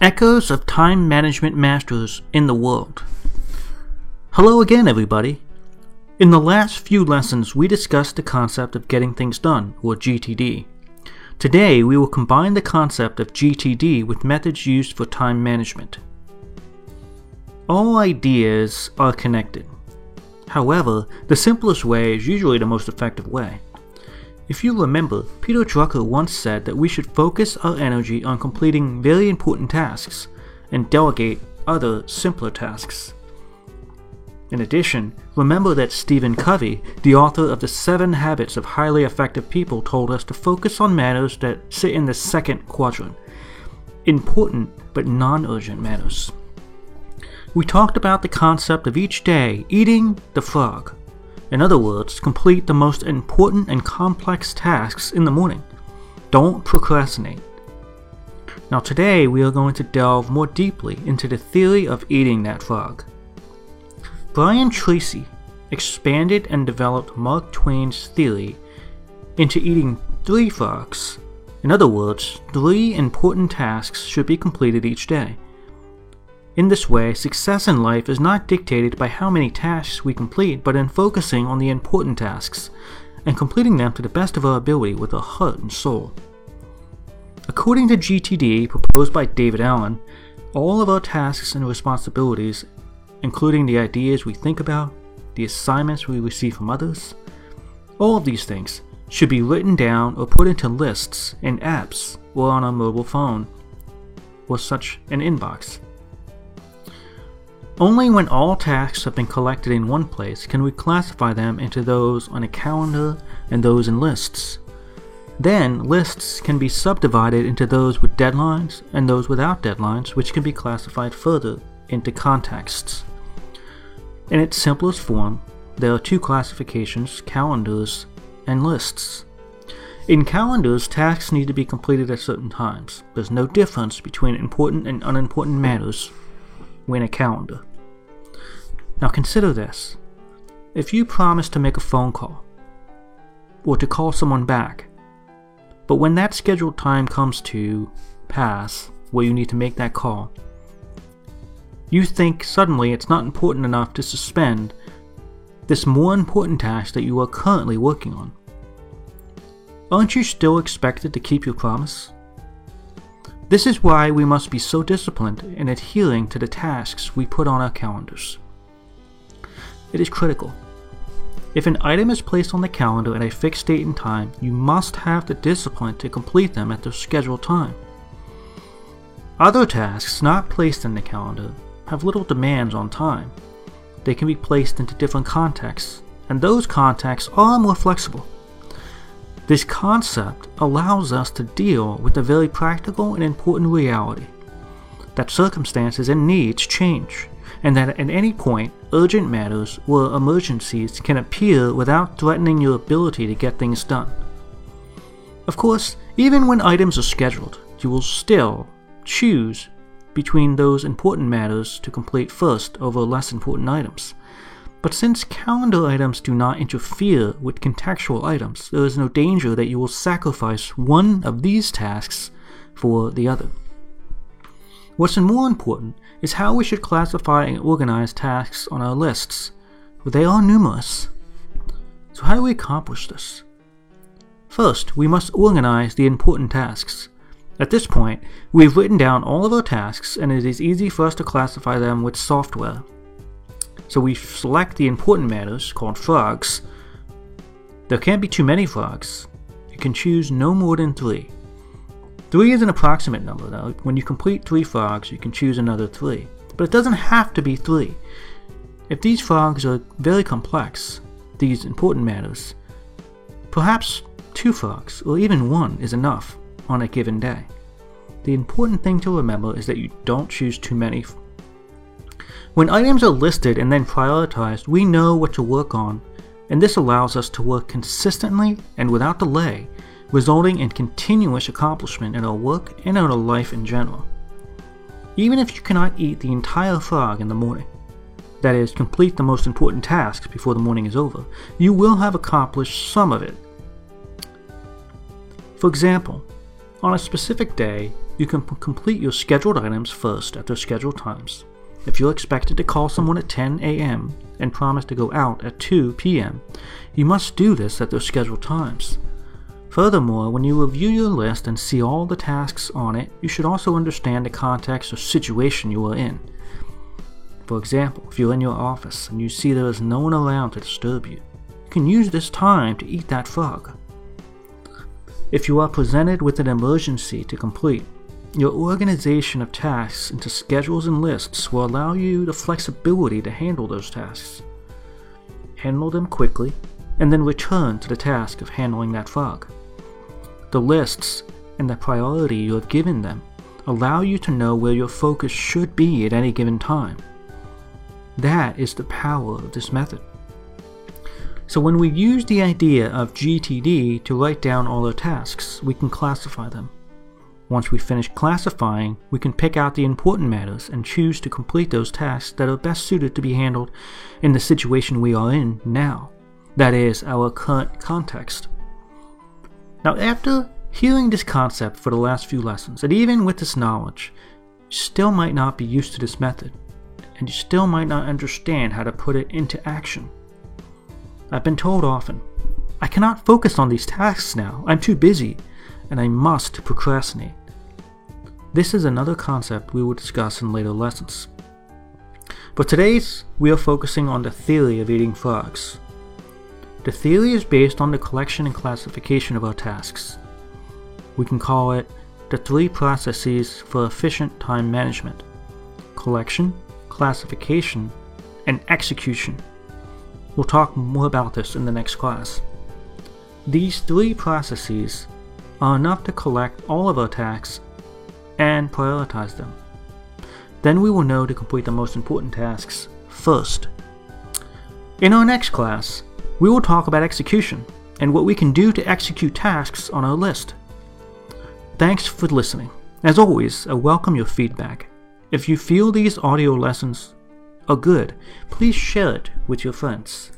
Echoes of Time Management Masters in the World. Hello again, everybody. In the last few lessons, we discussed the concept of getting things done, or GTD. Today, we will combine the concept of GTD with methods used for time management. All ideas are connected. However, the simplest way is usually the most effective way. If you remember, Peter Drucker once said that we should focus our energy on completing very important tasks and delegate other simpler tasks. In addition, remember that Stephen Covey, the author of The Seven Habits of Highly Effective People, told us to focus on matters that sit in the second quadrant important but non urgent matters. We talked about the concept of each day eating the frog. In other words, complete the most important and complex tasks in the morning. Don't procrastinate. Now, today we are going to delve more deeply into the theory of eating that frog. Brian Tracy expanded and developed Mark Twain's theory into eating three frogs. In other words, three important tasks should be completed each day. In this way, success in life is not dictated by how many tasks we complete, but in focusing on the important tasks and completing them to the best of our ability with our heart and soul. According to GTD proposed by David Allen, all of our tasks and responsibilities including the ideas we think about, the assignments we receive from others. All of these things should be written down or put into lists in apps or on a mobile phone or such an inbox. Only when all tasks have been collected in one place can we classify them into those on a calendar and those in lists. Then, lists can be subdivided into those with deadlines and those without deadlines, which can be classified further into contexts. In its simplest form, there are two classifications calendars and lists. In calendars, tasks need to be completed at certain times. There's no difference between important and unimportant matters when a calendar. Now consider this. If you promise to make a phone call, or to call someone back, but when that scheduled time comes to pass where you need to make that call, you think suddenly it's not important enough to suspend this more important task that you are currently working on. Aren't you still expected to keep your promise? This is why we must be so disciplined in adhering to the tasks we put on our calendars. It is critical. If an item is placed on the calendar at a fixed date and time, you must have the discipline to complete them at the scheduled time. Other tasks not placed in the calendar have little demands on time. They can be placed into different contexts, and those contexts are more flexible. This concept allows us to deal with the very practical and important reality that circumstances and needs change, and that at any point, urgent matters or emergencies can appear without threatening your ability to get things done. Of course, even when items are scheduled, you will still choose between those important matters to complete first over less important items. But since calendar items do not interfere with contextual items, there is no danger that you will sacrifice one of these tasks for the other. What's more important is how we should classify and organize tasks on our lists, they are numerous. So, how do we accomplish this? First, we must organize the important tasks. At this point, we've written down all of our tasks and it is easy for us to classify them with software. So we select the important matters, called frogs. There can't be too many frogs. You can choose no more than three. Three is an approximate number though. When you complete three frogs, you can choose another three. But it doesn't have to be three. If these frogs are very complex, these important matters, perhaps two frogs, or even one, is enough on a given day. The important thing to remember is that you don't choose too many. When items are listed and then prioritized, we know what to work on, and this allows us to work consistently and without delay, resulting in continuous accomplishment in our work and in our life in general. Even if you cannot eat the entire frog in the morning, that is, complete the most important tasks before the morning is over, you will have accomplished some of it. For example, on a specific day, you can complete your scheduled items first at their scheduled times. If you're expected to call someone at 10 a.m. and promise to go out at 2 p.m., you must do this at their scheduled times. Furthermore, when you review your list and see all the tasks on it, you should also understand the context or situation you are in. For example, if you're in your office and you see there is no one around to disturb you, you can use this time to eat that frog. If you are presented with an emergency to complete, your organization of tasks into schedules and lists will allow you the flexibility to handle those tasks. Handle them quickly, and then return to the task of handling that fog. The lists and the priority you have given them allow you to know where your focus should be at any given time. That is the power of this method. So when we use the idea of GTD to write down all our tasks, we can classify them. Once we finish classifying, we can pick out the important matters and choose to complete those tasks that are best suited to be handled in the situation we are in now. That is, our current context. Now, after hearing this concept for the last few lessons, and even with this knowledge, you still might not be used to this method, and you still might not understand how to put it into action. I've been told often, I cannot focus on these tasks now, I'm too busy, and I must procrastinate. This is another concept we will discuss in later lessons. But today's, we are focusing on the theory of eating frogs. The theory is based on the collection and classification of our tasks. We can call it the three processes for efficient time management collection, classification, and execution. We'll talk more about this in the next class. These three processes are enough to collect all of our tasks and prioritize them. Then we will know to complete the most important tasks first. In our next class, we will talk about execution and what we can do to execute tasks on our list. Thanks for listening. As always, I welcome your feedback. If you feel these audio lessons are good, please share it with your friends.